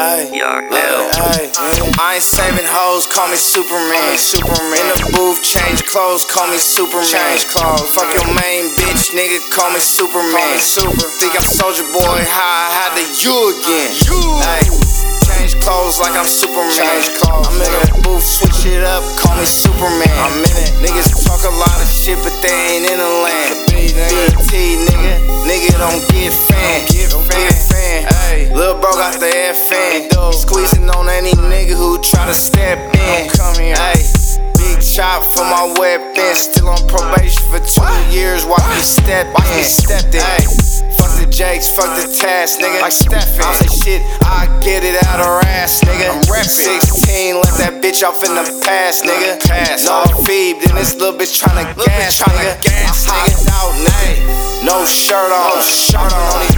Hey, I ain't saving hoes, call me Superman. Superman. In the booth, change clothes, call me Superman. Change clothes. Fuck your main bitch, nigga, call me Superman. Super. Think I'm Soulja Boy, how I had to you again. You. Hey, change clothes like I'm Superman. Change clothes. I'm in the booth, switch it up, call me Superman. I'm in it. Niggas talk a lot of shit, but they ain't in the land. BT, nigga, nigga don't get got the fan. Squeezing on any nigga who try to step in. Come here. Big chop for my weapon. Still on probation for two years. Watch me step in. me step in. Fuck the Jakes, fuck the task, nigga. Like Stephen. I say shit, I get it out her ass, nigga. I'm reppin'. 16, left that bitch off in the past, nigga. Pass. No feed, then this little bitch tryna gas, nigga. Gas, nigga. out, nigga. No shirt on, no shirt on.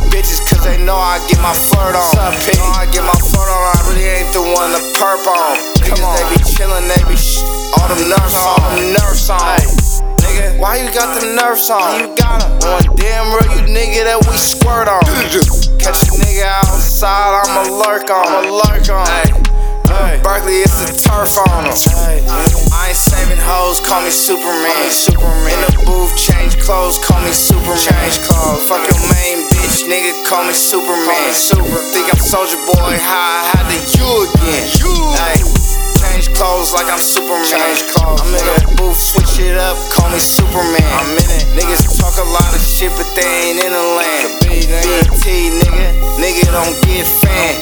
Know I get my flirt on. Know I get my flirt on, I really ain't the one to perp on. Come on. they be chillin', they be sh- all them nerves on, all them nerves on. Nigga, why you got them nerves on? You got them. One damn real you nigga that we squirt on. Catch a nigga outside, I'ma lurk on, I'ma lurk on. Hey. Berkeley, it's the turf on them. I ain't saving hoes, call me Superman. Superman. In the booth, change nigga, call me Superman. Super. Think I'm Soulja Boy, how I had to you again. You. Hey. Change clothes like I'm Superman. Change clothes. I'm in the booth, switch it up, call me Superman. I'm in it. Niggas talk a lot of shit, but they ain't in the land. BT, nigga, nigga don't get fan.